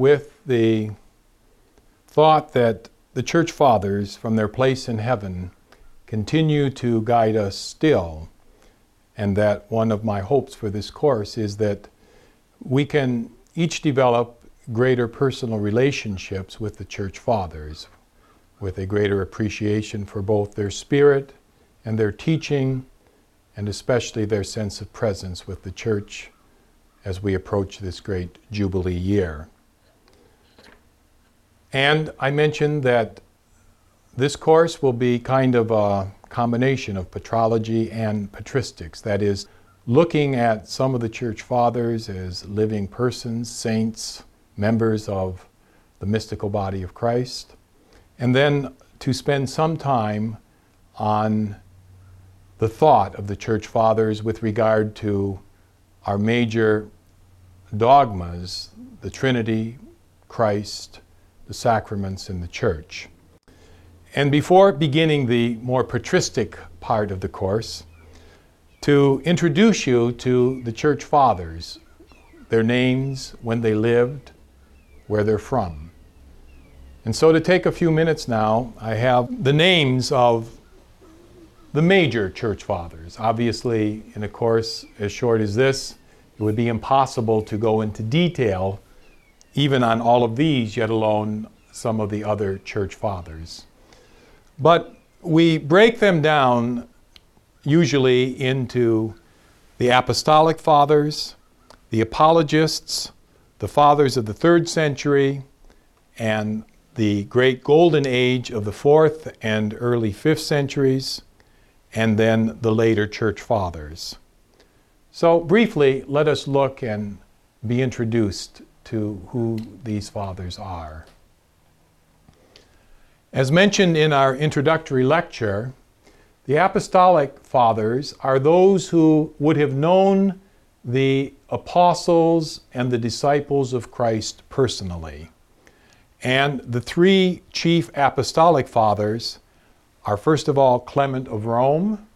with the thought that the church fathers, from their place in heaven, continue to guide us still, and that one of my hopes for this course is that we can each develop greater personal relationships with the church fathers, with a greater appreciation for both their spirit and their teaching, and especially their sense of presence with the church as we approach this great Jubilee year. And I mentioned that this course will be kind of a combination of patrology and patristics, that is, looking at some of the church fathers as living persons, saints, members of the mystical body of Christ, and then to spend some time on the thought of the church fathers with regard to our major dogmas the Trinity, Christ, the sacraments, in the church. And before beginning the more patristic part of the course, to introduce you to the church fathers, their names, when they lived, where they're from. And so, to take a few minutes now, I have the names of the major church fathers. Obviously, in a course as short as this, it would be impossible to go into detail even on all of these, yet alone some of the other church fathers. But we break them down usually into the apostolic fathers, the apologists, the fathers of the third century, and the great golden age of the fourth and early fifth centuries, and then the later church fathers. So, briefly, let us look and be introduced to who these fathers are. As mentioned in our introductory lecture, the apostolic fathers are those who would have known the apostles and the disciples of Christ personally. And the three chief apostolic fathers are, first of all, Clement of Rome,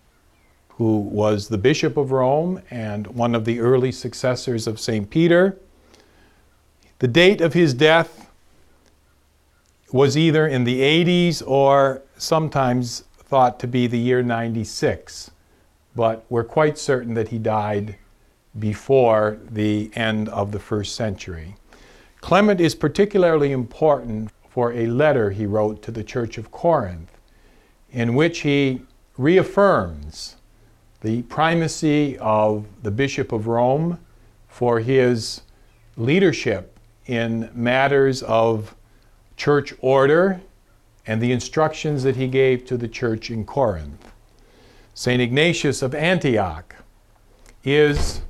who was the Bishop of Rome and one of the early successors of St. Peter. The date of his death was either in the 80s or sometimes thought to be the year 96, but we're quite certain that he died before the end of the first century. Clement is particularly important for a letter he wrote to the Church of Corinth, in which he reaffirms the primacy of the Bishop of Rome for his leadership in matters of church order and the instructions that he gave to the church in Corinth. St. Ignatius of Antioch is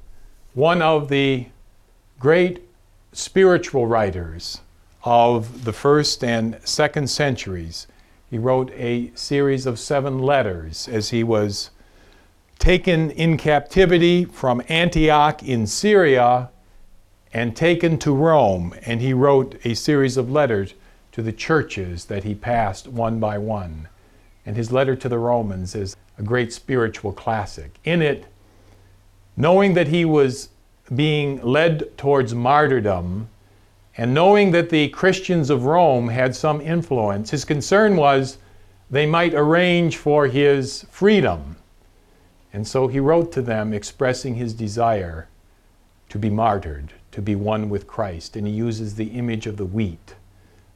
one of the great spiritual writers of the first and second centuries. He wrote a series of seven letters as he was taken in captivity from Antioch in Syria and taken to Rome. And he wrote a series of letters to the churches that he passed one by one. And his letter to the Romans is a great spiritual classic. In it, knowing that he was being led towards martyrdom, and knowing that the Christians of Rome had some influence, his concern was they might arrange for his freedom. And so he wrote to them expressing his desire to be martyred, to be one with Christ. And he uses the image of the wheat,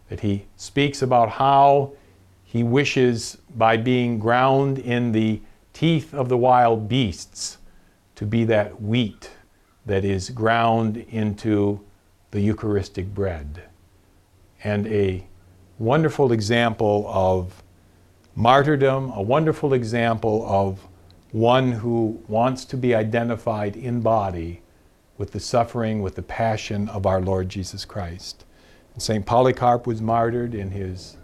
that he speaks about how he wishes, by being ground in the teeth of the wild beasts, to be that wheat that is ground into the Eucharistic bread. And a wonderful example of martyrdom, a wonderful example of one who wants to be identified in body with the suffering, with the passion of our Lord Jesus Christ. St. Polycarp was martyred in his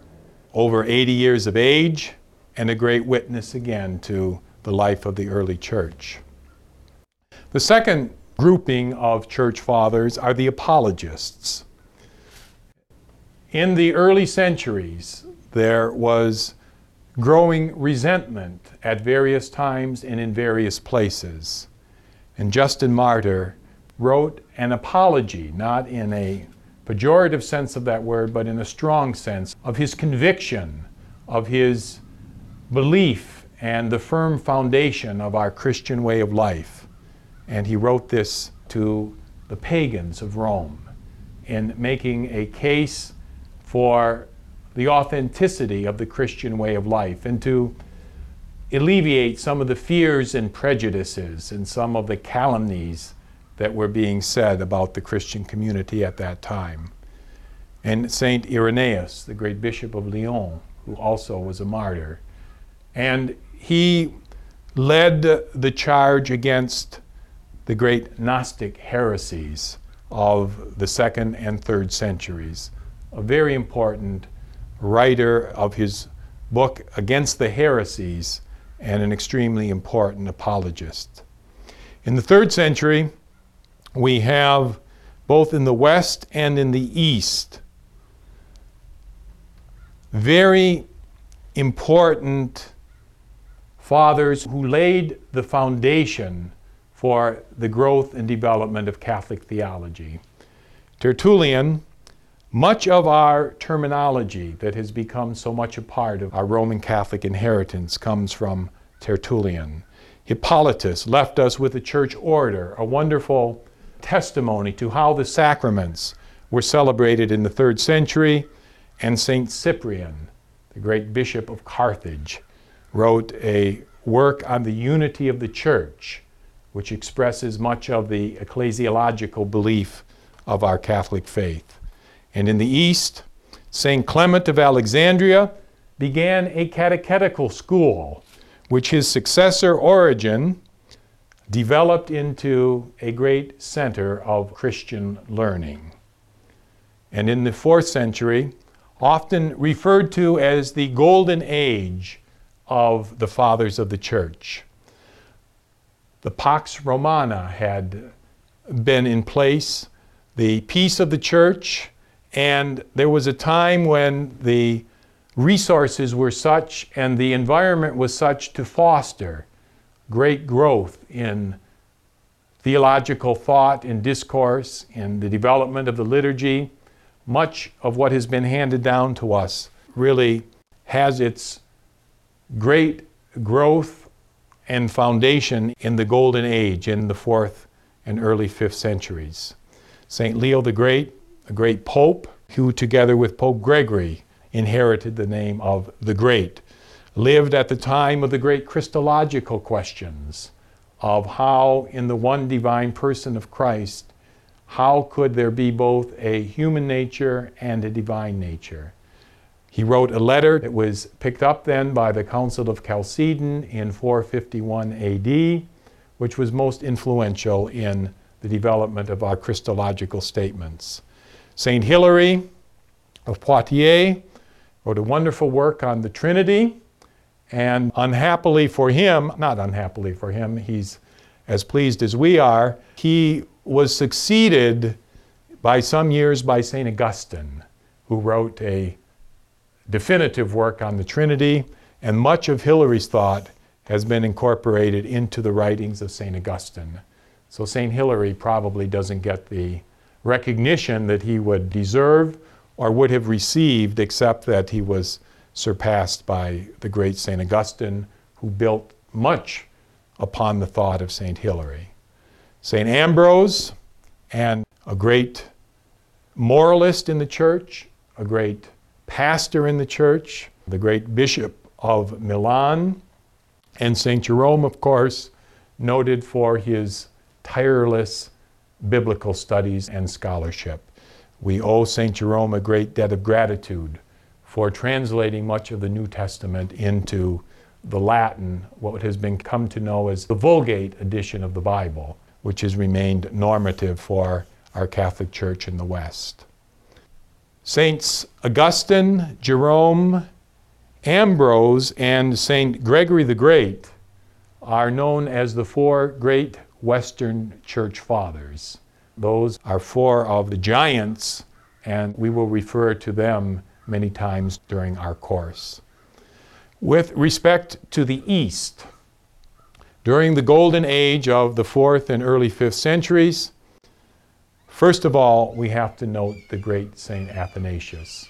over 80 years of age and a great witness again to the life of the early church. The second grouping of church fathers are the apologists. In the early centuries, there was growing resentment at various times and in various places. And Justin Martyr wrote an apology, not in a pejorative sense of that word, but in a strong sense of his conviction, of his belief, and the firm foundation of our Christian way of life. And he wrote this to the pagans of Rome in making a case for the authenticity of the Christian way of life and to alleviate some of the fears and prejudices and some of the calumnies that were being said about the Christian community at that time. And Saint Irenaeus, the great bishop of Lyon, who also was a martyr. And he led the charge against the great Gnostic heresies of the second and third centuries. A very important writer of his book Against the Heresies and an extremely important apologist. In the third century, we have both in the West and in the East very important fathers who laid the foundation for the growth and development of Catholic theology. Tertullian, much of our terminology that has become so much a part of our Roman Catholic inheritance comes from Tertullian. Hippolytus left us with a church order, a wonderful testimony to how the sacraments were celebrated in the third century, and St. Cyprian, the great bishop of Carthage, wrote a work on the unity of the church, which expresses much of the ecclesiological belief of our Catholic faith. And in the East, St. Clement of Alexandria began a catechetical school, which his successor Origen developed into a great center of Christian learning. And in the fourth century, often referred to as the golden age of the fathers of the church. The Pax Romana had been in place, the peace of the church and there was a time when the resources were such and the environment was such to foster great growth in theological thought and discourse, in the development of the liturgy. Much of what has been handed down to us really has its great growth and foundation in the Golden Age in the fourth and early fifth centuries. St. Leo the Great a great pope who, together with Pope Gregory, inherited the name of the Great, lived at the time of the great Christological questions of how, in the one divine person of Christ, how could there be both a human nature and a divine nature? He wrote a letter that was picked up then by the Council of Chalcedon in 451 AD, which was most influential in the development of our Christological statements. St. Hilary of Poitiers wrote a wonderful work on the Trinity, and unhappily for him, not unhappily for him, he's as pleased as we are, he was succeeded by some years by St. Augustine, who wrote a definitive work on the Trinity, and much of Hilary's thought has been incorporated into the writings of St. Augustine. So St. Hilary probably doesn't get the recognition that he would deserve or would have received, except that he was surpassed by the great St. Augustine, who built much upon the thought of St. Hilary. St. Ambrose, and a great moralist in the church, a great pastor in the church, the great bishop of Milan, and St. Jerome, of course, noted for his tireless biblical studies and scholarship. We owe St. Jerome a great debt of gratitude for translating much of the New Testament into the Latin, what has been come to know as the Vulgate edition of the Bible, which has remained normative for our Catholic Church in the West. Saints Augustine, Jerome, Ambrose, and Saint Gregory the Great are known as the four great Western Church Fathers. Those are four of the giants, and we will refer to them many times during our course. With respect to the East, during the golden age of the fourth and early fifth centuries, first of all, we have to note the great St. Athanasius.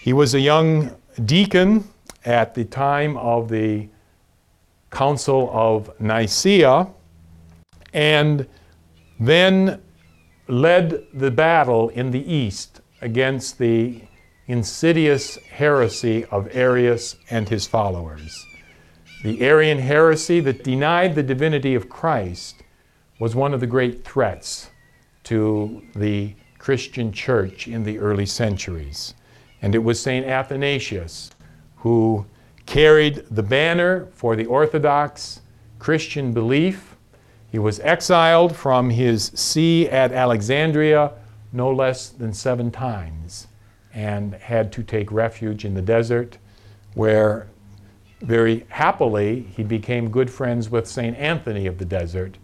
He was a young deacon at the time of the Council of Nicaea and then led the battle in the East against the insidious heresy of Arius and his followers. The Arian heresy that denied the divinity of Christ was one of the great threats to the Christian church in the early centuries. And it was St. Athanasius who carried the banner for the Orthodox Christian belief. He was exiled from his see at Alexandria no less than seven times and had to take refuge in the desert where very happily, he became good friends with St. Anthony of the Desert.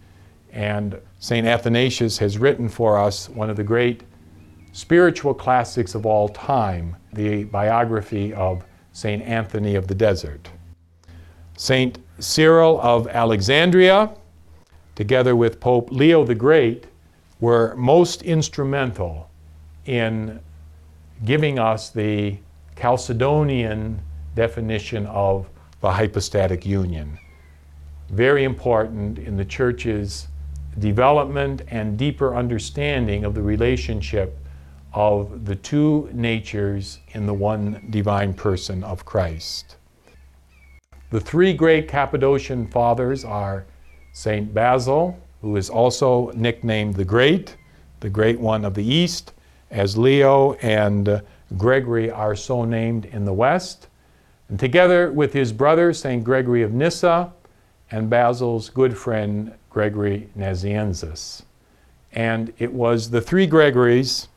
And St. Athanasius has written for us one of the great spiritual classics of all time, the biography of St. Anthony of the Desert. St. Cyril of Alexandria, together with Pope Leo the Great, were most instrumental in giving us the Chalcedonian definition of the hypostatic union. Very important in the church's development and deeper understanding of the relationship of the two natures in the one divine person of Christ. The three great Cappadocian fathers are St. Basil, who is also nicknamed the Great, the Great One of the East, as Leo and Gregory are so named in the West, and together with his brother, St. Gregory of Nyssa, and Basil's good friend, Gregory Nazianzus. And it was the three Gregories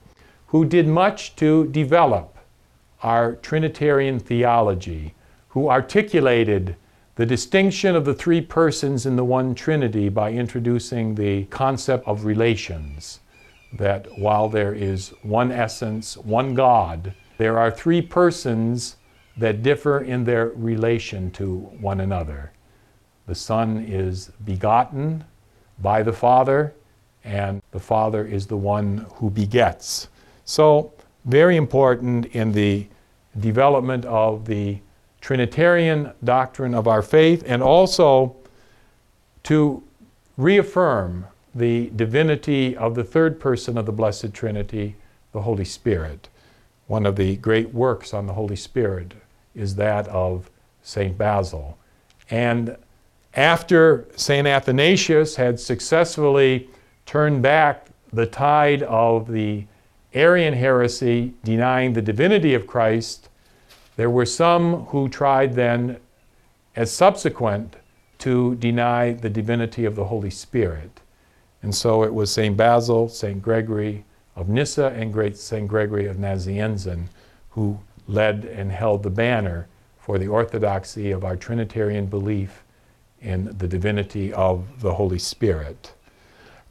who did much to develop our Trinitarian theology, who articulated the distinction of the three persons in the one Trinity by introducing the concept of relations. That while there is one essence, one God, there are three persons that differ in their relation to one another. The Son is begotten by the Father, and the Father is the one who begets. So, very important in the development of the Trinitarian doctrine of our faith, and also to reaffirm the divinity of the third person of the Blessed Trinity, the Holy Spirit. One of the great works on the Holy Spirit is that of St. Basil. And after St. Athanasius had successfully turned back the tide of the Arian heresy denying the divinity of Christ, there were some who tried then, as subsequent, to deny the divinity of the Holy Spirit. And so it was St. Basil, St. Gregory of Nyssa, and great St. Gregory of Nazianzen who led and held the banner for the orthodoxy of our Trinitarian belief in the divinity of the Holy Spirit.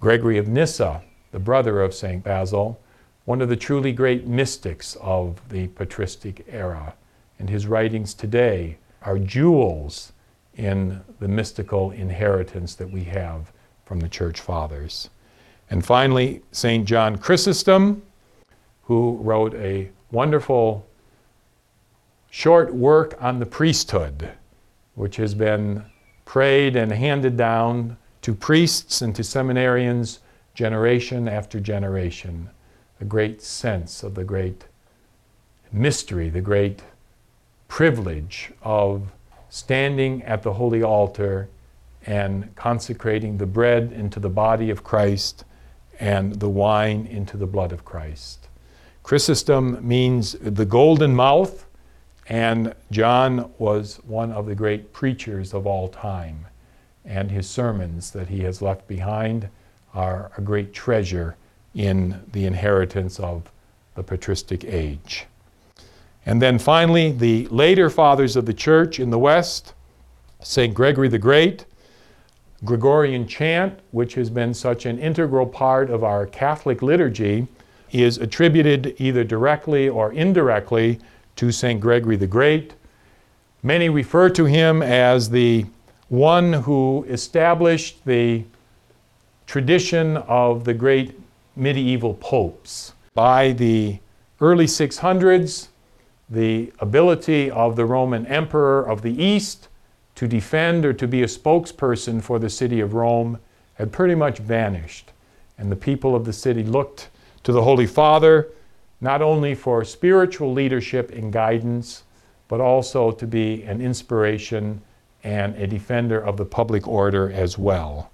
Gregory of Nyssa, the brother of St. Basil, one of the truly great mystics of the patristic era, and his writings today are jewels in the mystical inheritance that we have from the church fathers. And finally, St. John Chrysostom, who wrote a wonderful short work on the priesthood, which has been prayed and handed down to priests and to seminarians generation after generation. A great sense of the great mystery, the great privilege of standing at the holy altar and consecrating the bread into the body of Christ and the wine into the blood of Christ. Chrysostom means the golden mouth and John was one of the great preachers of all time, and his sermons that he has left behind are a great treasure in the inheritance of the patristic age. And then finally, the later fathers of the church in the West, St. Gregory the Great, Gregorian chant, which has been such an integral part of our Catholic liturgy, is attributed either directly or indirectly to St. Gregory the Great. Many refer to him as the one who established the tradition of the great medieval popes. By the early 600s, the ability of the Roman emperor of the East to defend or to be a spokesperson for the city of Rome had pretty much vanished. And the people of the city looked to the Holy Father not only for spiritual leadership and guidance, but also to be an inspiration and a defender of the public order as well.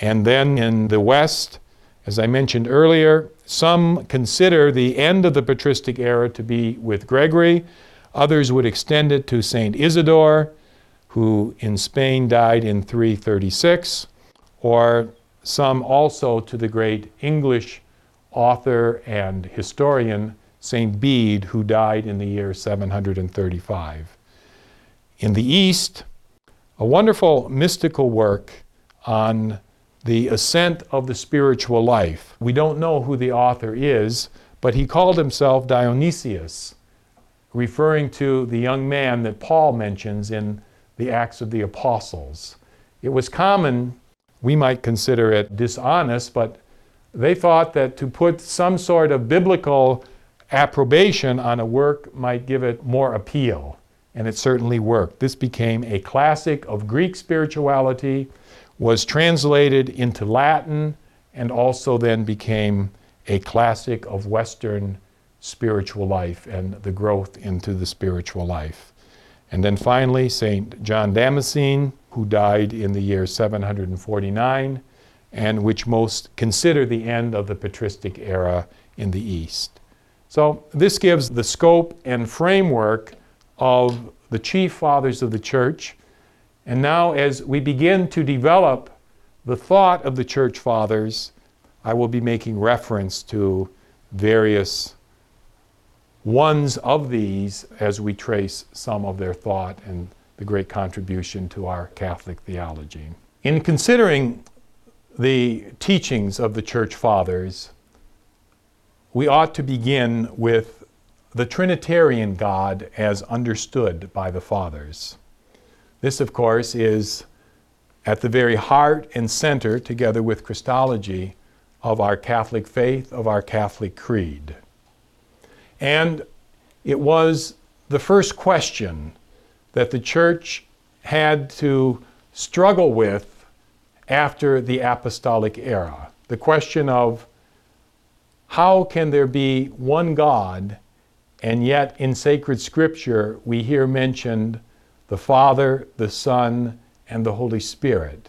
And then in the West, as I mentioned earlier, some consider the end of the patristic era to be with Gregory. Others would extend it to St. Isidore, who in Spain died in 336, or some also to the great English author and historian St. Bede, who died in the year 735. In the East, a wonderful mystical work on the ascent of the spiritual life. We don't know who the author is, but he called himself Dionysius, referring to the young man that Paul mentions in the Acts of the Apostles. It was common, we might consider it dishonest, but they thought that to put some sort of biblical approbation on a work might give it more appeal. And it certainly worked. This became a classic of Greek spirituality, was translated into Latin, and also then became a classic of Western spiritual life and the growth into the spiritual life. And then finally, St. John Damascene, who died in the year 749, and which most consider the end of the patristic era in the East. So, this gives the scope and framework of the chief fathers of the church. And now, as we begin to develop the thought of the church fathers, I will be making reference to various ones of these as we trace some of their thought and the great contribution to our Catholic theology. In considering the teachings of the church fathers, we ought to begin with the Trinitarian God as understood by the fathers. This, of course, is at the very heart and center, together with Christology, of our Catholic faith, of our Catholic creed. And it was the first question that the church had to struggle with after the apostolic era. The question of how can there be one God and yet in sacred scripture we hear mentioned the Father, the Son, and the Holy Spirit.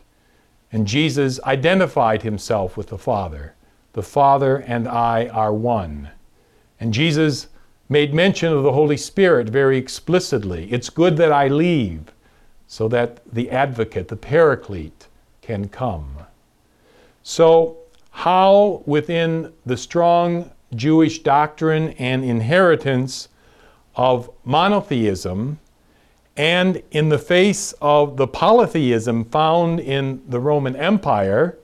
And Jesus identified himself with the Father. The Father and I are one. And Jesus made mention of the Holy Spirit very explicitly. It's good that I leave so that the advocate, the paraclete, can come. So, how within the strong Jewish doctrine and inheritance of monotheism, and in the face of the polytheism found in the Roman Empire,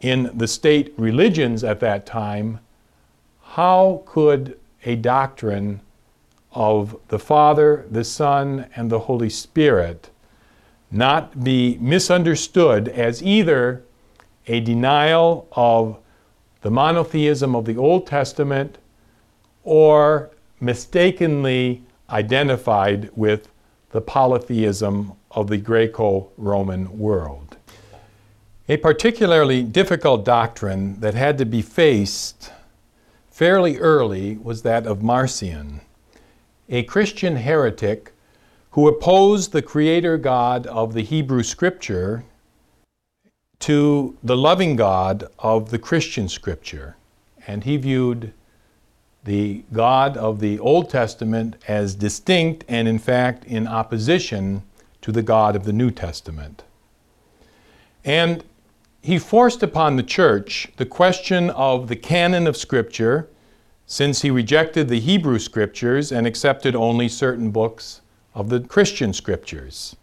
in the state religions at that time, how could a doctrine of the Father, the Son, and the Holy Spirit not be misunderstood as either a denial of the monotheism of the Old Testament or mistakenly identified with the polytheism of the Greco Roman world. A particularly difficult doctrine that had to be faced fairly early was that of Marcion, a Christian heretic who opposed the creator God of the Hebrew Scripture to the loving God of the Christian Scripture. And he viewed the God of the Old Testament as distinct and, in fact, in opposition to the God of the New Testament. And he forced upon the church the question of the canon of Scripture, since he rejected the Hebrew scriptures and accepted only certain books of the Christian scriptures.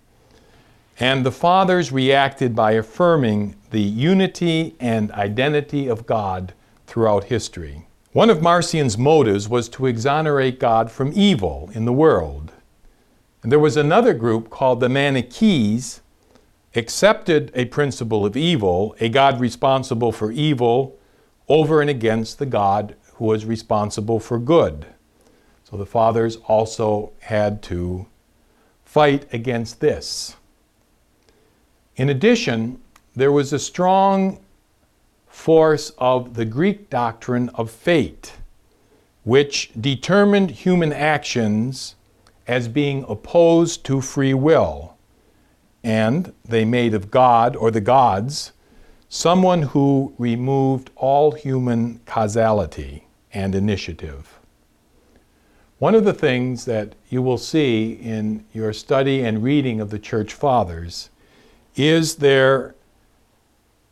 And the fathers reacted by affirming the unity and identity of God throughout history. One of Marcion's motives was to exonerate God from evil in the world. And there was another group called the Manichees, accepted a principle of evil, a God responsible for evil, over and against the God who was responsible for good. So the fathers also had to fight against this. In addition, there was a strong force of the Greek doctrine of fate, which determined human actions as being opposed to free will. And they made of God or the gods someone who removed all human causality and initiative. One of the things that you will see in your study and reading of the Church Fathers is their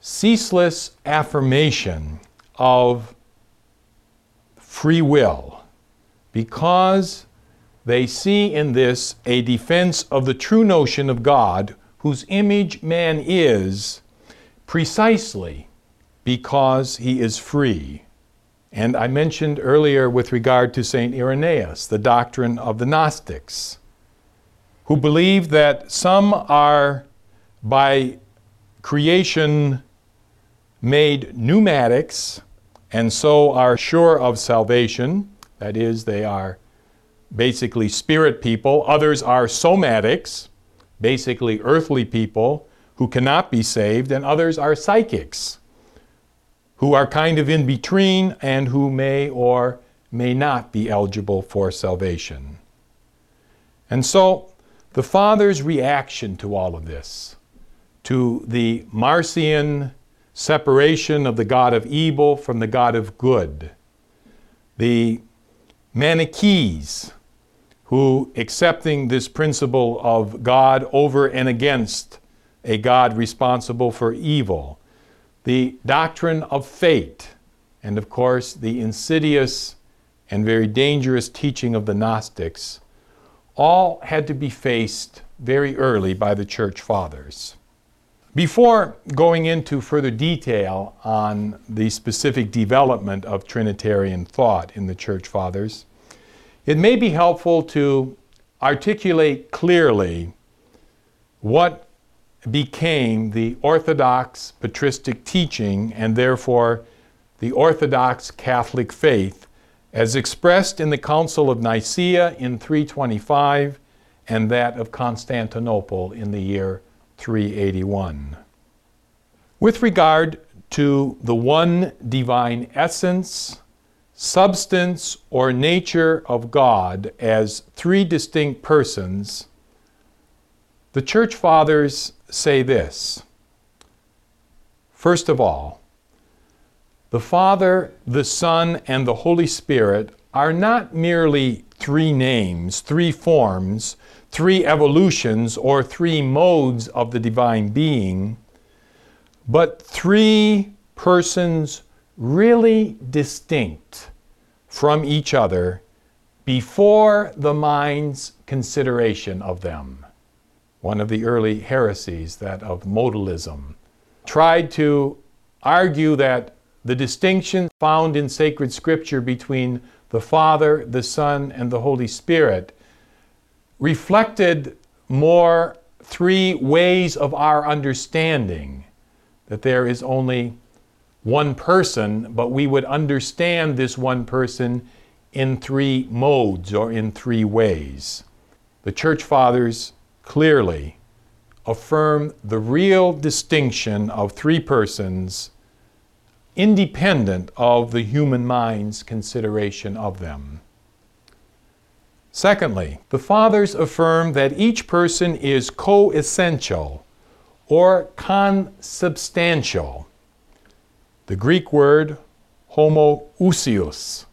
ceaseless affirmation of free will because they see in this a defense of the true notion of God, whose image man is, precisely because he is free. And I mentioned earlier with regard to St. Irenaeus, the doctrine of the Gnostics, who believe that some are by creation made pneumatics and so are sure of salvation. That is, they are basically spirit people. Others are somatics, basically earthly people who cannot be saved. And others are psychics, who are kind of in between and who may or may not be eligible for salvation. And so, the Father's reaction to all of this, to the Marcion separation of the God of evil from the God of good, the Manichees, who, accepting this principle of God over and against a God responsible for evil, the doctrine of fate, and of course, the insidious and very dangerous teaching of the Gnostics, all had to be faced very early by the church fathers. Before going into further detail on the specific development of Trinitarian thought in the church fathers, it may be helpful to articulate clearly what became the Orthodox patristic teaching and therefore the Orthodox Catholic faith as expressed in the Council of Nicaea in 325 and that of Constantinople in the year 381. With regard to the one divine essence, substance, or nature of God as three distinct persons, the Church Fathers say this. First of all, the Father, the Son, and the Holy Spirit are not merely three names, three forms, three evolutions, or three modes of the divine being, but three persons really distinct from each other before the mind's consideration of them. One of the early heresies, that of modalism, tried to argue that the distinction found in sacred scripture between the Father, the Son, and the Holy Spirit reflected more three ways of our understanding that there is only one person, but we would understand this one person in three modes or in three ways. The Church Fathers clearly affirm the real distinction of three persons independent of the human mind's consideration of them. Secondly, the Fathers affirm that each person is co-essential or consubstantial. The Greek word homoousios.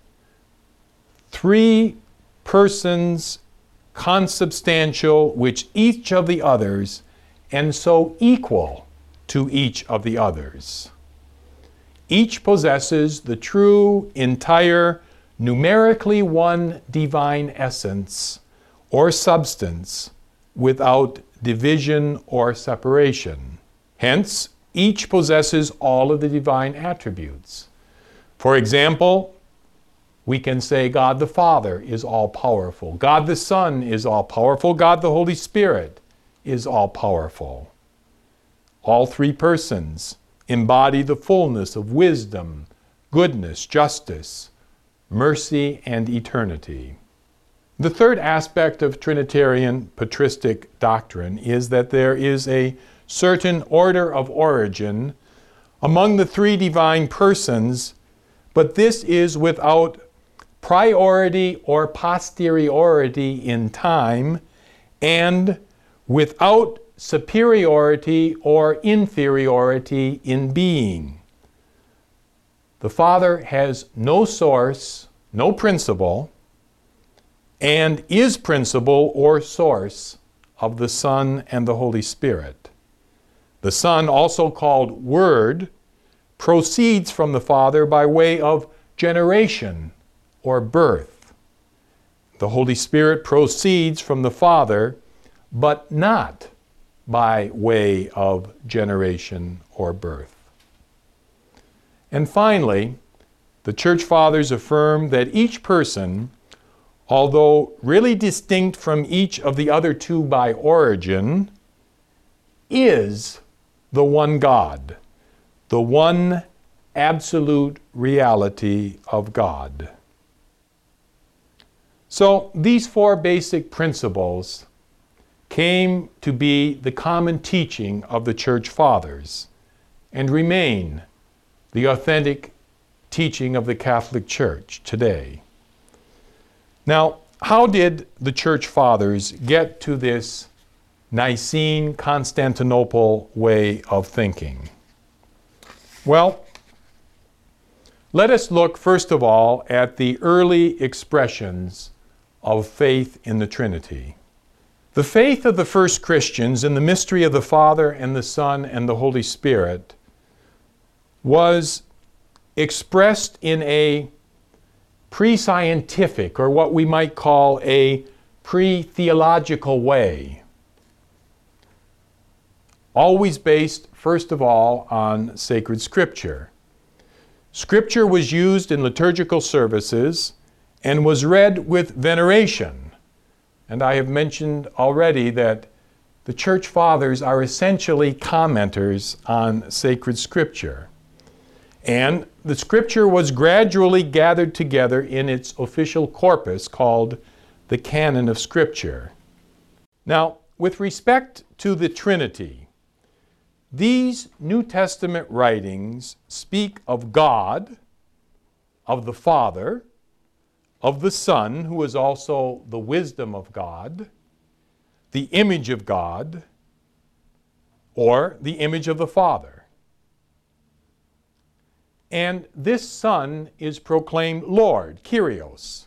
Three persons consubstantial which each of the others, and so equal to each of the others. Each possesses the true, entire, numerically one divine essence or substance without division or separation. Hence, each possesses all of the divine attributes. For example, we can say God the Father is all powerful, God the Son is all powerful, God the Holy Spirit is all powerful. All three persons embody the fullness of wisdom, goodness, justice, mercy, and eternity. The third aspect of Trinitarian patristic doctrine is that there is a certain order of origin among the three divine persons, but this is without priority or posteriority in time and without superiority or inferiority in being. The Father has no source, no principle, and is principle or source of the Son and the Holy Spirit. The Son, also called Word, proceeds from the Father by way of generation or birth. The Holy Spirit proceeds from the Father, but not by way of generation or birth. And finally, the Church Fathers affirm that each person, although really distinct from each of the other two by origin, is the one God, the one absolute reality of God. So, these four basic principles came to be the common teaching of the Church Fathers and remain the authentic teaching of the Catholic Church today. Now, how did the Church Fathers get to this Nicene Constantinople way of thinking? Well, let us look first of all at the early expressions of faith in the Trinity. The faith of the first Christians in the mystery of the Father and the Son and the Holy Spirit was expressed in a pre scientific, or what we might call a pre theological way. Always based, first of all, on sacred scripture. Scripture was used in liturgical services and was read with veneration and I have mentioned already that the church fathers are essentially commenters on sacred scripture. And the scripture was gradually gathered together in its official corpus called the canon of scripture. Now, with respect to the Trinity, these New Testament writings speak of God, of the Father, of the Son, who is also the wisdom of God, the image of God, or the image of the Father. And this Son is proclaimed Lord, Kyrios,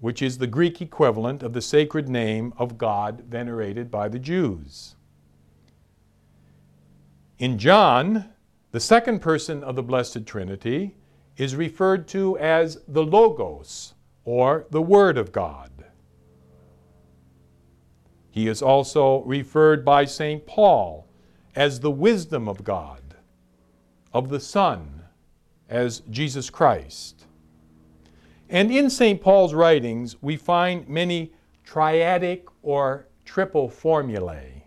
which is the Greek equivalent of the sacred name of God venerated by the Jews. In John, the second person of the Blessed Trinity, is referred to as the Logos, or the Word of God. He is also referred by St. Paul as the wisdom of God, of the Son, as Jesus Christ. And in St. Paul's writings, we find many triadic or triple formulae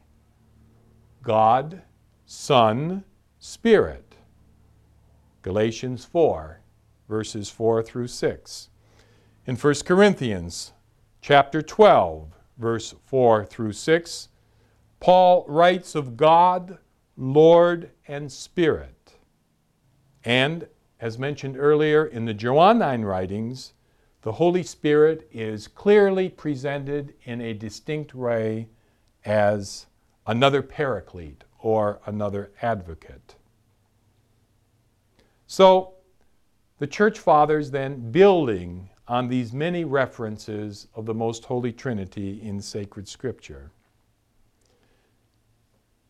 God, Son, Spirit. Galatians 4 verses 4 through 6. In 1 Corinthians chapter 12, verse 4 through 6, Paul writes of God, Lord, and Spirit. And, as mentioned earlier in the Johannine writings, the Holy Spirit is clearly presented in a distinct way as another paraclete or another advocate. So, the Church Fathers then building on these many references of the Most Holy Trinity in sacred Scripture.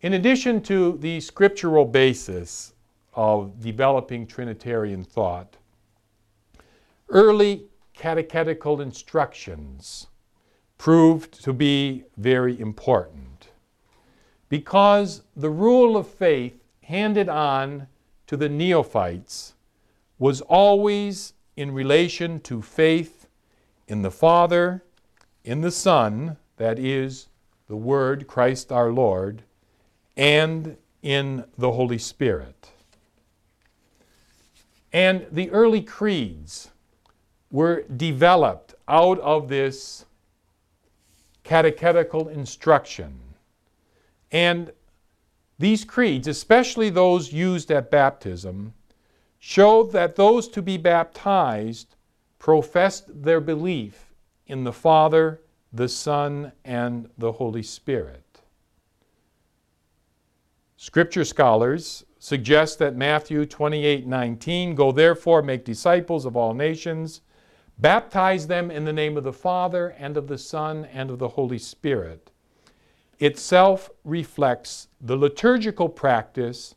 In addition to the scriptural basis of developing Trinitarian thought, early catechetical instructions proved to be very important because the rule of faith handed on to the neophytes was always in relation to faith in the Father, in the Son, that is, the Word, Christ our Lord, and in the Holy Spirit. And the early creeds were developed out of this catechetical instruction. And these creeds, especially those used at baptism, show that those to be baptized professed their belief in the Father, the Son, and the Holy Spirit. Scripture scholars suggest that Matthew 28 19, Go therefore, make disciples of all nations Baptize them in the name of the Father and of the Son and of the Holy Spirit. Itself reflects the liturgical practice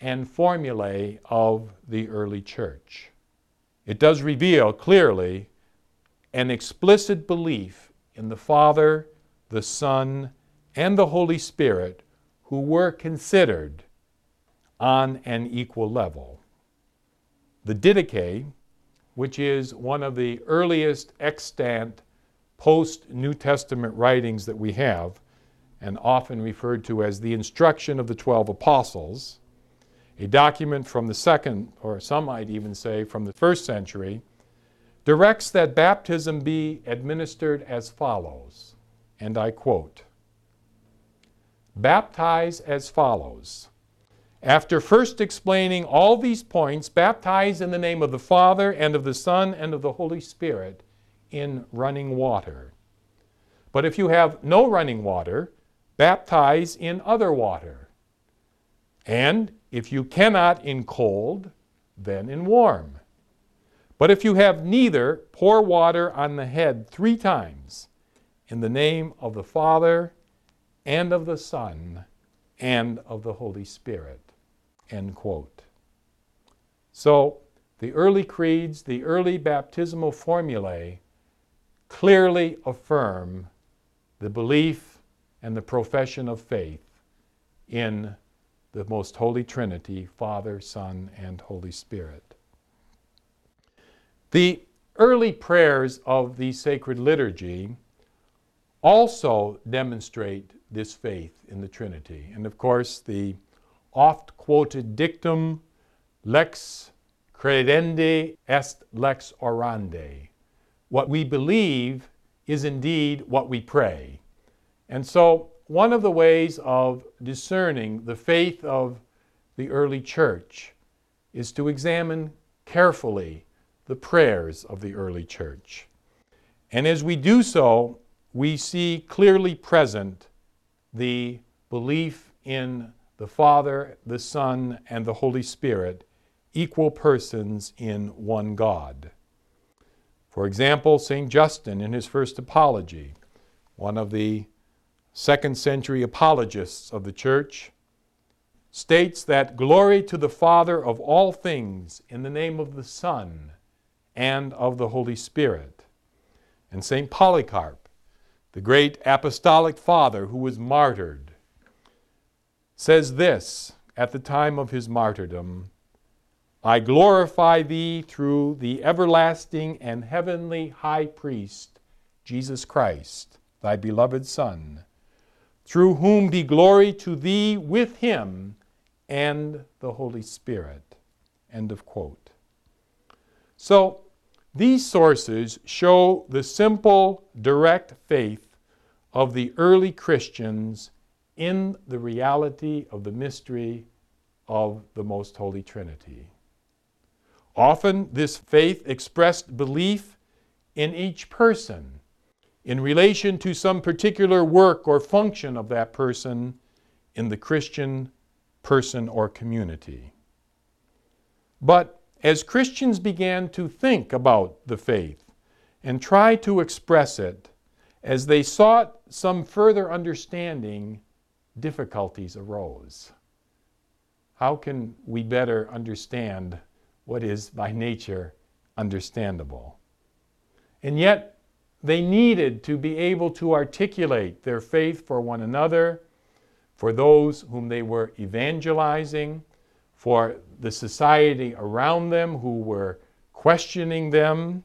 and formulae of the early church. It does reveal clearly an explicit belief in the Father, the Son, and the Holy Spirit who were considered on an equal level. The Didache, which is one of the earliest extant post New Testament writings that we have, and often referred to as the instruction of the 12 apostles, a document from the second, or some might even say from the first century, directs that baptism be administered as follows, and I quote Baptize as follows after first explaining all these points, baptize in the name of the Father and of the Son and of the Holy Spirit in running water. But if you have no running water, baptize in other water. And if you cannot in cold, then in warm. But if you have neither, pour water on the head three times in the name of the Father and of the Son and of the Holy Spirit. End quote. So, the early creeds, the early baptismal formulae clearly affirm the belief and the profession of faith in the most holy Trinity, Father, Son, and Holy Spirit. The early prayers of the sacred liturgy also demonstrate this faith in the Trinity. And of course, the oft quoted dictum lex credendi est lex orandi. What we believe is indeed what we pray. And so, one of the ways of discerning the faith of the early church is to examine carefully the prayers of the early church. And as we do so, we see clearly present the belief in the Father, the Son, and the Holy Spirit, equal persons in one God. For example, St. Justin in his first apology, one of the second century apologists of the church, states that glory to the Father of all things in the name of the Son and of the Holy Spirit. And St. Polycarp, the great apostolic father who was martyred, says this at the time of his martyrdom I glorify thee through the everlasting and heavenly high priest, Jesus Christ, thy beloved Son, through whom be glory to thee with him and the Holy Spirit. End of quote. So, these sources show the simple, direct faith of the early Christians in the reality of the mystery of the Most Holy Trinity. Often, this faith expressed belief in each person in relation to some particular work or function of that person in the Christian person or community. But as Christians began to think about the faith and try to express it, as they sought some further understanding difficulties arose. How can we better understand what is by nature understandable? And yet, they needed to be able to articulate their faith for one another, for those whom they were evangelizing, for the society around them who were questioning them.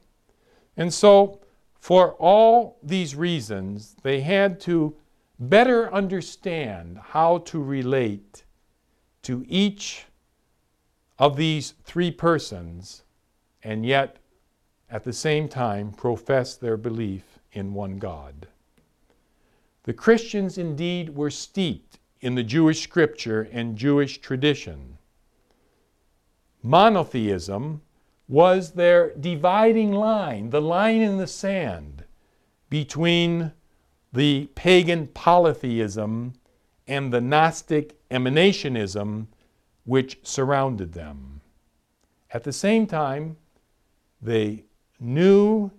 And so, for all these reasons, they had to better understand how to relate to each of these three persons and yet at the same time profess their belief in one God. The Christians indeed were steeped in the Jewish scripture and Jewish tradition. Monotheism was their dividing line, the line in the sand between the pagan polytheism and the Gnostic emanationism which surrounded them. At the same time, they knew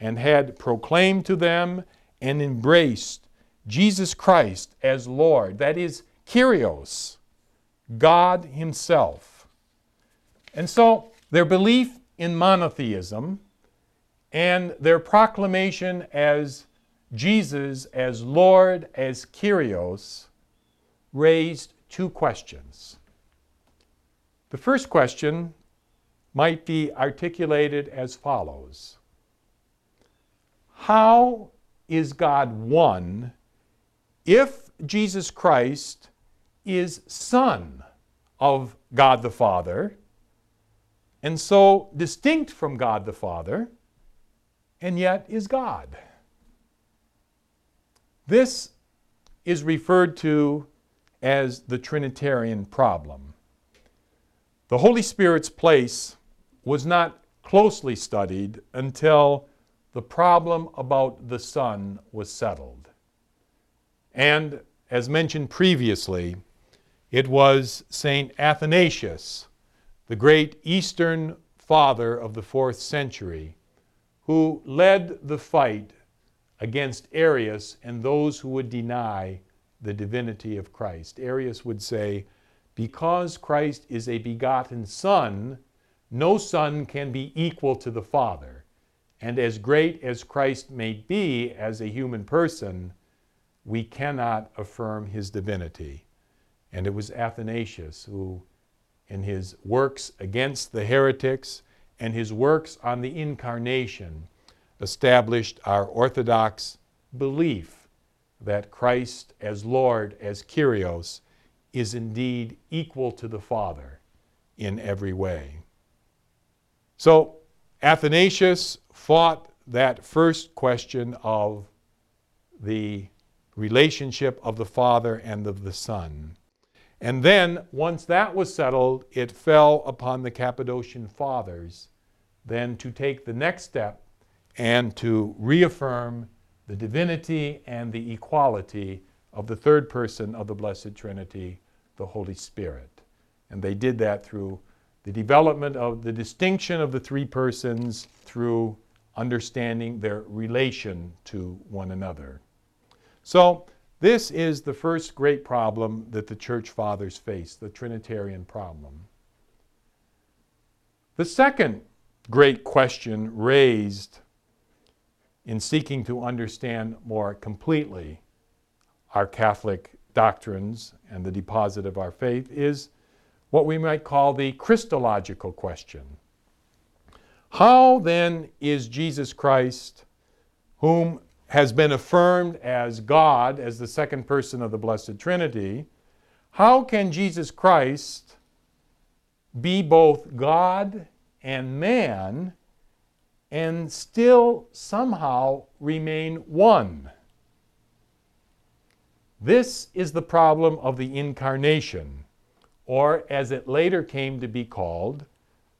and had proclaimed to them and embraced Jesus Christ as Lord. That is, Kyrios, God Himself. And so their belief in monotheism and their proclamation as Jesus as Lord, as Kyrios, raised two questions. The first question might be articulated as follows How is God one if Jesus Christ is Son of God the Father, and so distinct from God the Father, and yet is God? This is referred to as the Trinitarian problem. The Holy Spirit's place was not closely studied until the problem about the Son was settled. And as mentioned previously, it was St. Athanasius, the great Eastern father of the fourth century, who led the fight against Arius and those who would deny the divinity of Christ. Arius would say, because Christ is a begotten Son, no Son can be equal to the Father. And as great as Christ may be as a human person, we cannot affirm his divinity. And it was Athanasius who, in his works against the heretics and his works on the incarnation, established our orthodox belief that Christ as Lord, as Kyrios, is indeed equal to the Father in every way. So Athanasius fought that first question of the relationship of the Father and of the Son. And then, once that was settled, it fell upon the Cappadocian Fathers then to take the next step and to reaffirm the divinity and the equality of the third person of the Blessed Trinity, the Holy Spirit. And they did that through the development of the distinction of the three persons through understanding their relation to one another. So, this is the first great problem that the church fathers faced the Trinitarian problem. The second great question raised in seeking to understand more completely our Catholic doctrines and the deposit of our faith is what we might call the Christological question. How then is Jesus Christ, whom has been affirmed as God, as the second person of the Blessed Trinity, how can Jesus Christ be both God and man and still somehow remain one. This is the problem of the incarnation, or as it later came to be called,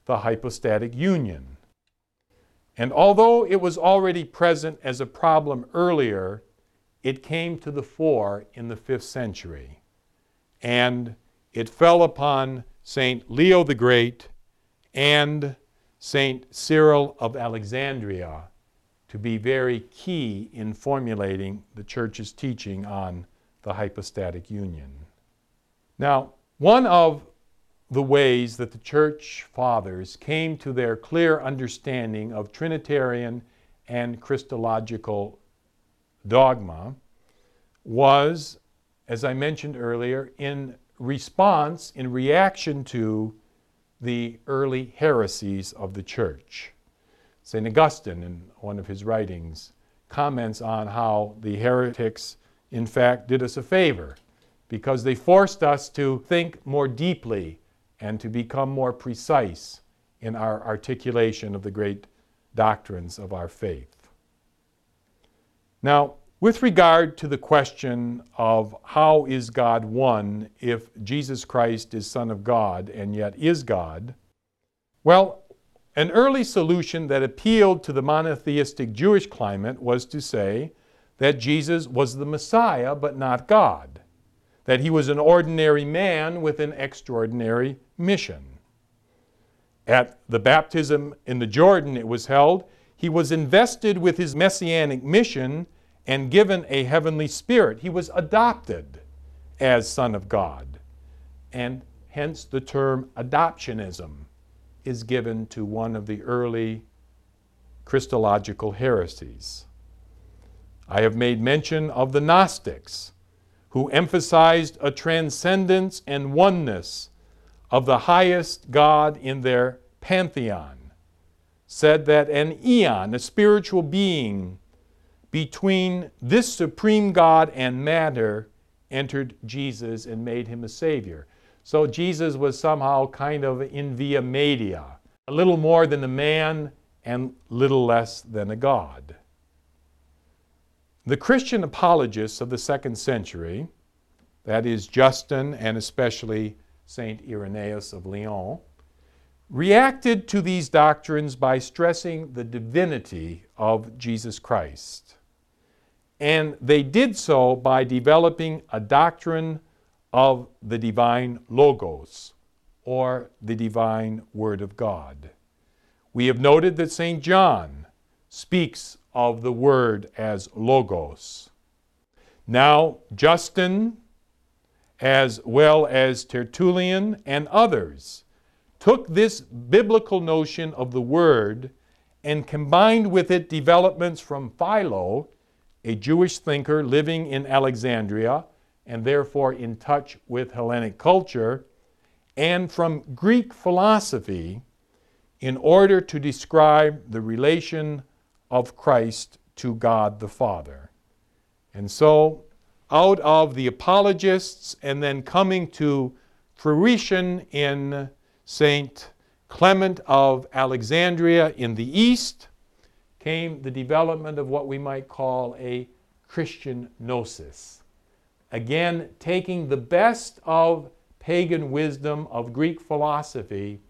the hypostatic union. And although it was already present as a problem earlier, it came to the fore in the fifth century. And it fell upon St. Leo the Great and St. Cyril of Alexandria to be very key in formulating the church's teaching on the hypostatic union. Now, one of the ways that the church fathers came to their clear understanding of Trinitarian and Christological dogma was, as I mentioned earlier, in response, in reaction to the early heresies of the church. St. Augustine, in one of his writings, comments on how the heretics, in fact, did us a favor because they forced us to think more deeply and to become more precise in our articulation of the great doctrines of our faith. Now, with regard to the question of how is God one if Jesus Christ is Son of God and yet is God, well, an early solution that appealed to the monotheistic Jewish climate was to say that Jesus was the Messiah but not God, that he was an ordinary man with an extraordinary mission. At the baptism in the Jordan, it was held, he was invested with his messianic mission and given a heavenly spirit. He was adopted as Son of God. And hence the term adoptionism is given to one of the early Christological heresies. I have made mention of the Gnostics, who emphasized a transcendence and oneness of the highest God in their pantheon, said that an eon, a spiritual being, between this supreme God and matter entered Jesus and made him a Savior. So Jesus was somehow kind of in via media, a little more than a man and little less than a God. The Christian apologists of the second century, that is, Justin and especially St. Irenaeus of Lyon, reacted to these doctrines by stressing the divinity of Jesus Christ. And they did so by developing a doctrine of the divine Logos, or the divine Word of God. We have noted that St. John speaks of the Word as Logos. Now, Justin, as well as Tertullian and others, took this biblical notion of the Word and combined with it developments from Philo a Jewish thinker living in Alexandria and therefore in touch with Hellenic culture, and from Greek philosophy in order to describe the relation of Christ to God the Father. And so, out of the apologists and then coming to fruition in St. Clement of Alexandria in the East, came the development of what we might call a Christian gnosis. Again, taking the best of pagan wisdom of Greek philosophy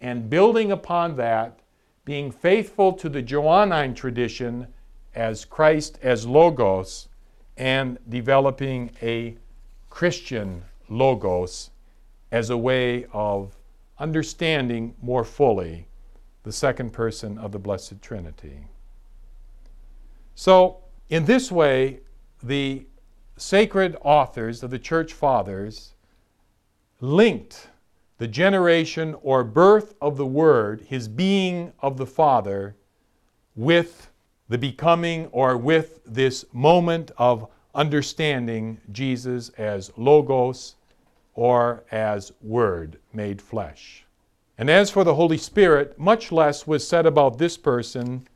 and building upon that, being faithful to the Johannine tradition as Christ as Logos, and developing a Christian Logos as a way of understanding more fully the second person of the Blessed Trinity. So, in this way, the sacred authors of the church fathers linked the generation or birth of the Word, his being of the Father, with the becoming or with this moment of understanding Jesus as Logos or as Word made flesh. And as for the Holy Spirit, much less was said about this person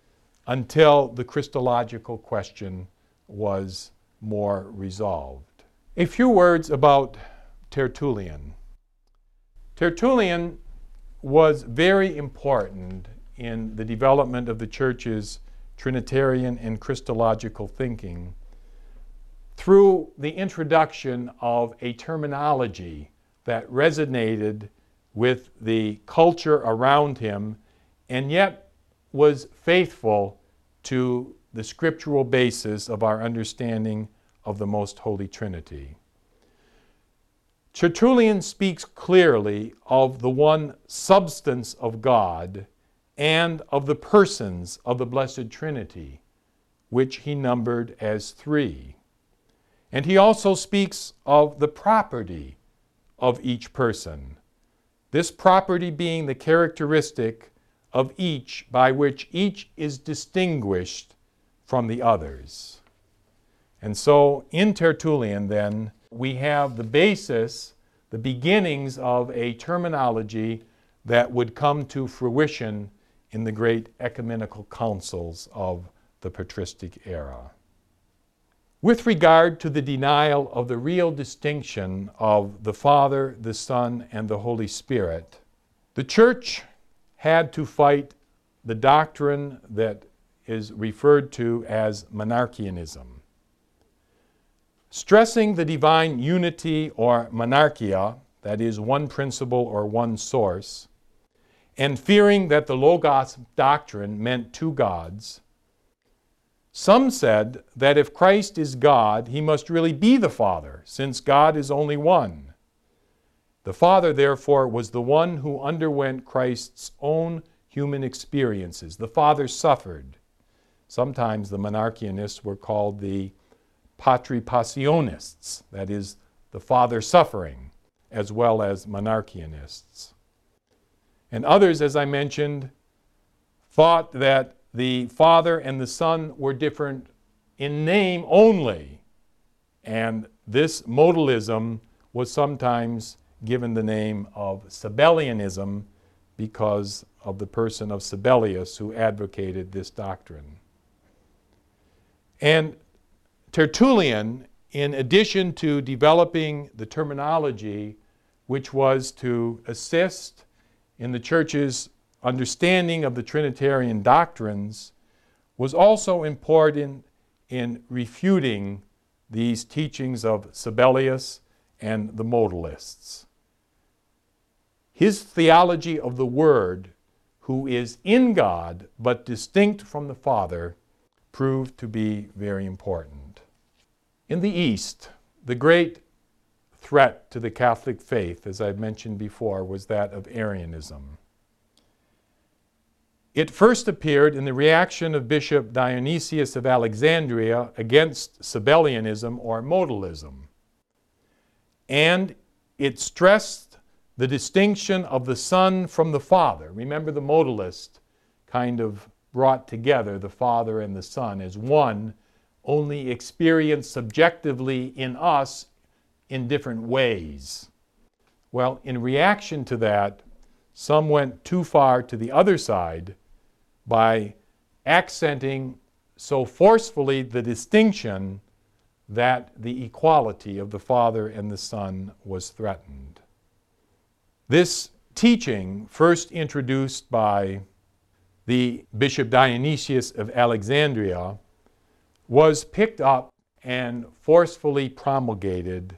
until the Christological question was more resolved. A few words about Tertullian. Tertullian was very important in the development of the church's Trinitarian and Christological thinking through the introduction of a terminology that resonated with the culture around him and yet was faithful to the scriptural basis of our understanding of the most holy Trinity. Tertullian speaks clearly of the one substance of God and of the persons of the Blessed Trinity, which he numbered as three. And he also speaks of the property of each person, this property being the characteristic of each by which each is distinguished from the others. And so in Tertullian, then, we have the basis, the beginnings of a terminology that would come to fruition in the great ecumenical councils of the patristic era. With regard to the denial of the real distinction of the Father, the Son, and the Holy Spirit, the Church had to fight the doctrine that is referred to as monarchianism. Stressing the divine unity or monarchia, that is, one principle or one source, and fearing that the Logos doctrine meant two gods, some said that if Christ is God, he must really be the Father, since God is only one. The Father, therefore, was the one who underwent Christ's own human experiences. The Father suffered. Sometimes the monarchianists were called the patripassionists, that is, the Father suffering, as well as monarchianists. And others, as I mentioned, thought that the Father and the Son were different in name only. And this modalism was sometimes given the name of Sabellianism because of the person of Sabellius who advocated this doctrine. And Tertullian, in addition to developing the terminology which was to assist in the church's understanding of the Trinitarian doctrines, was also important in refuting these teachings of Sabellius and the modalists. His theology of the Word, who is in God but distinct from the Father, proved to be very important. In the East, the great threat to the Catholic faith, as I've mentioned before, was that of Arianism. It first appeared in the reaction of Bishop Dionysius of Alexandria against Sabellianism or modalism. And it stressed the distinction of the Son from the Father. Remember, the modalist kind of brought together the Father and the Son as one, only experienced subjectively in us in different ways. Well, in reaction to that, some went too far to the other side by accenting so forcefully the distinction that the equality of the Father and the Son was threatened. This teaching, first introduced by the Bishop Dionysius of Alexandria, was picked up and forcefully promulgated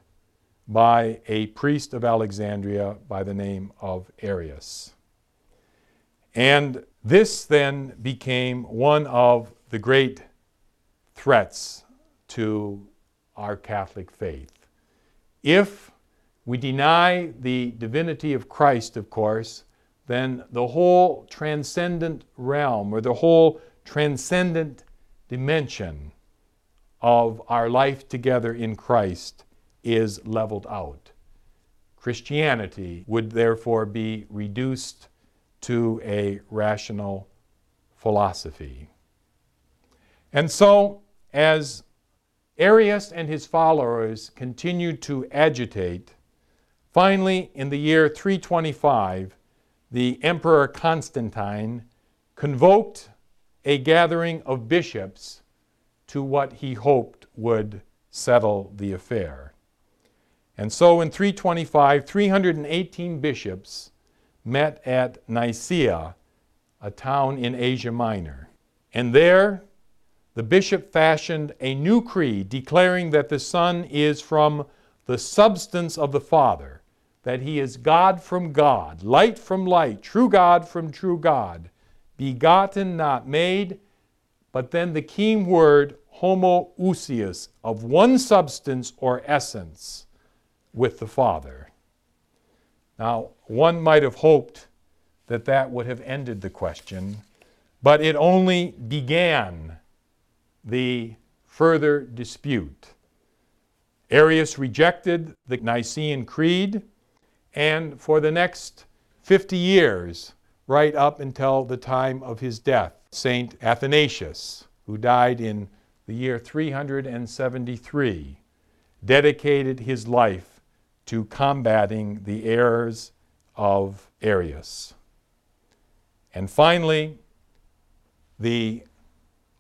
by a priest of Alexandria by the name of Arius. And this then became one of the great threats to our Catholic faith. If we deny the divinity of Christ, of course, then the whole transcendent realm or the whole transcendent dimension of our life together in Christ is leveled out. Christianity would therefore be reduced to a rational philosophy. And so, as Arius and his followers continued to agitate, finally, in the year 325, the Emperor Constantine convoked a gathering of bishops to what he hoped would settle the affair. And so in 325, 318 bishops met at Nicaea, a town in Asia Minor. And there, the bishop fashioned a new creed declaring that the Son is from the substance of the Father, that he is God from God, light from light, true God from true God, begotten, not made, but then the key word homoousios, of one substance or essence with the Father. Now, one might have hoped that that would have ended the question, but it only began the further dispute. Arius rejected the Nicene Creed, and for the next 50 years, right up until the time of his death. Saint Athanasius, who died in the year 373, dedicated his life to combating the errors of Arius. And finally, the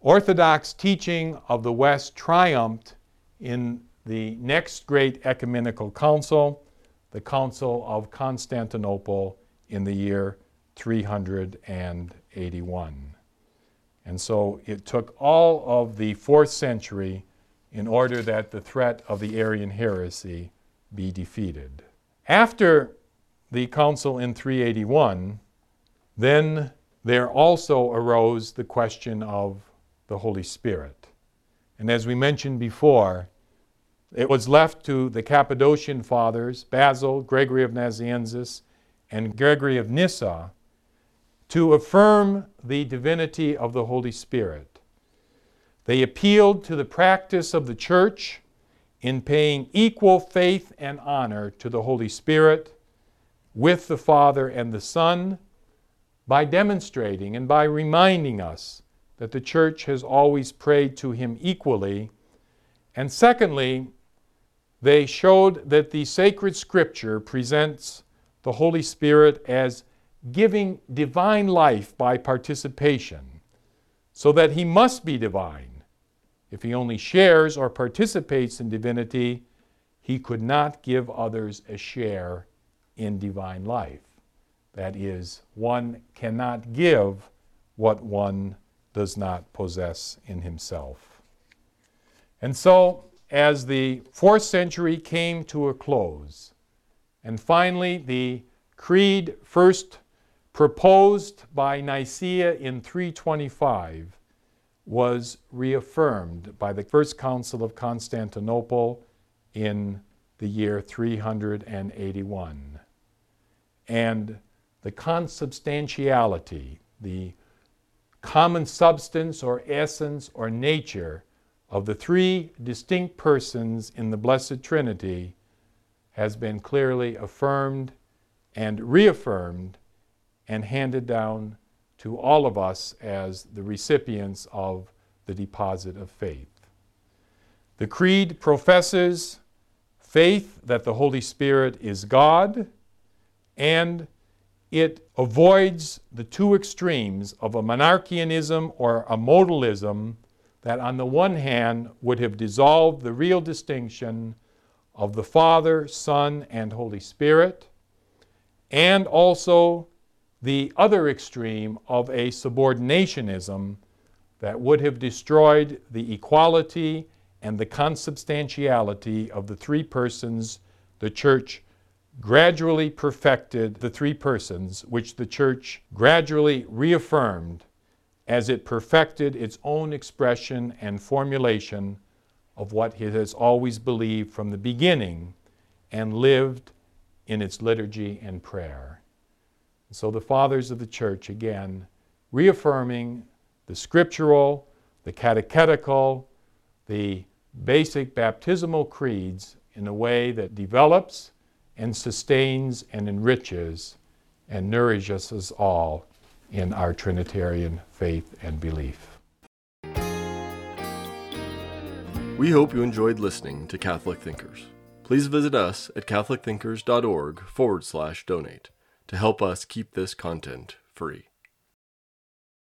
Orthodox teaching of the West triumphed in the next great ecumenical council, the Council of Constantinople, in the year 381. And so it took all of the fourth century in order that the threat of the Arian heresy be defeated. After the council in 381, then there also arose the question of the Holy Spirit. And as we mentioned before, it was left to the Cappadocian fathers, Basil, Gregory of Nazianzus, and Gregory of Nyssa, to affirm the divinity of the Holy Spirit. They appealed to the practice of the church in paying equal faith and honor to the Holy Spirit with the Father and the Son by demonstrating and by reminding us that the church has always prayed to him equally. And secondly, they showed that the sacred scripture presents the Holy Spirit as giving divine life by participation, so that he must be divine. If he only shares or participates in divinity, he could not give others a share in divine life. That is, one cannot give what one does not possess in himself. And so, as the fourth century came to a close, and finally the creed first proposed by Nicaea in 325 was reaffirmed by the First Council of Constantinople in the year 381. And the consubstantiality, the common substance or essence or nature of the three distinct persons in the Blessed Trinity has been clearly affirmed and reaffirmed and handed down to all of us as the recipients of the deposit of faith. The Creed professes faith that the Holy Spirit is God, and it avoids the two extremes of a monarchianism or a modalism that, on the one hand, would have dissolved the real distinction of the Father, Son, and Holy Spirit, and also the other extreme of a subordinationism that would have destroyed the equality and the consubstantiality of the three persons the church gradually perfected the three persons, which the church gradually reaffirmed as it perfected its own expression and formulation of what it has always believed from the beginning and lived in its liturgy and prayer. So the fathers of the church, again, reaffirming the scriptural, the catechetical, the basic baptismal creeds in a way that develops and sustains and enriches and nourishes us all in our Trinitarian faith and belief. We hope you enjoyed listening to Catholic Thinkers. Please visit us at catholicthinkers.org forward slash donate to help us keep this content free.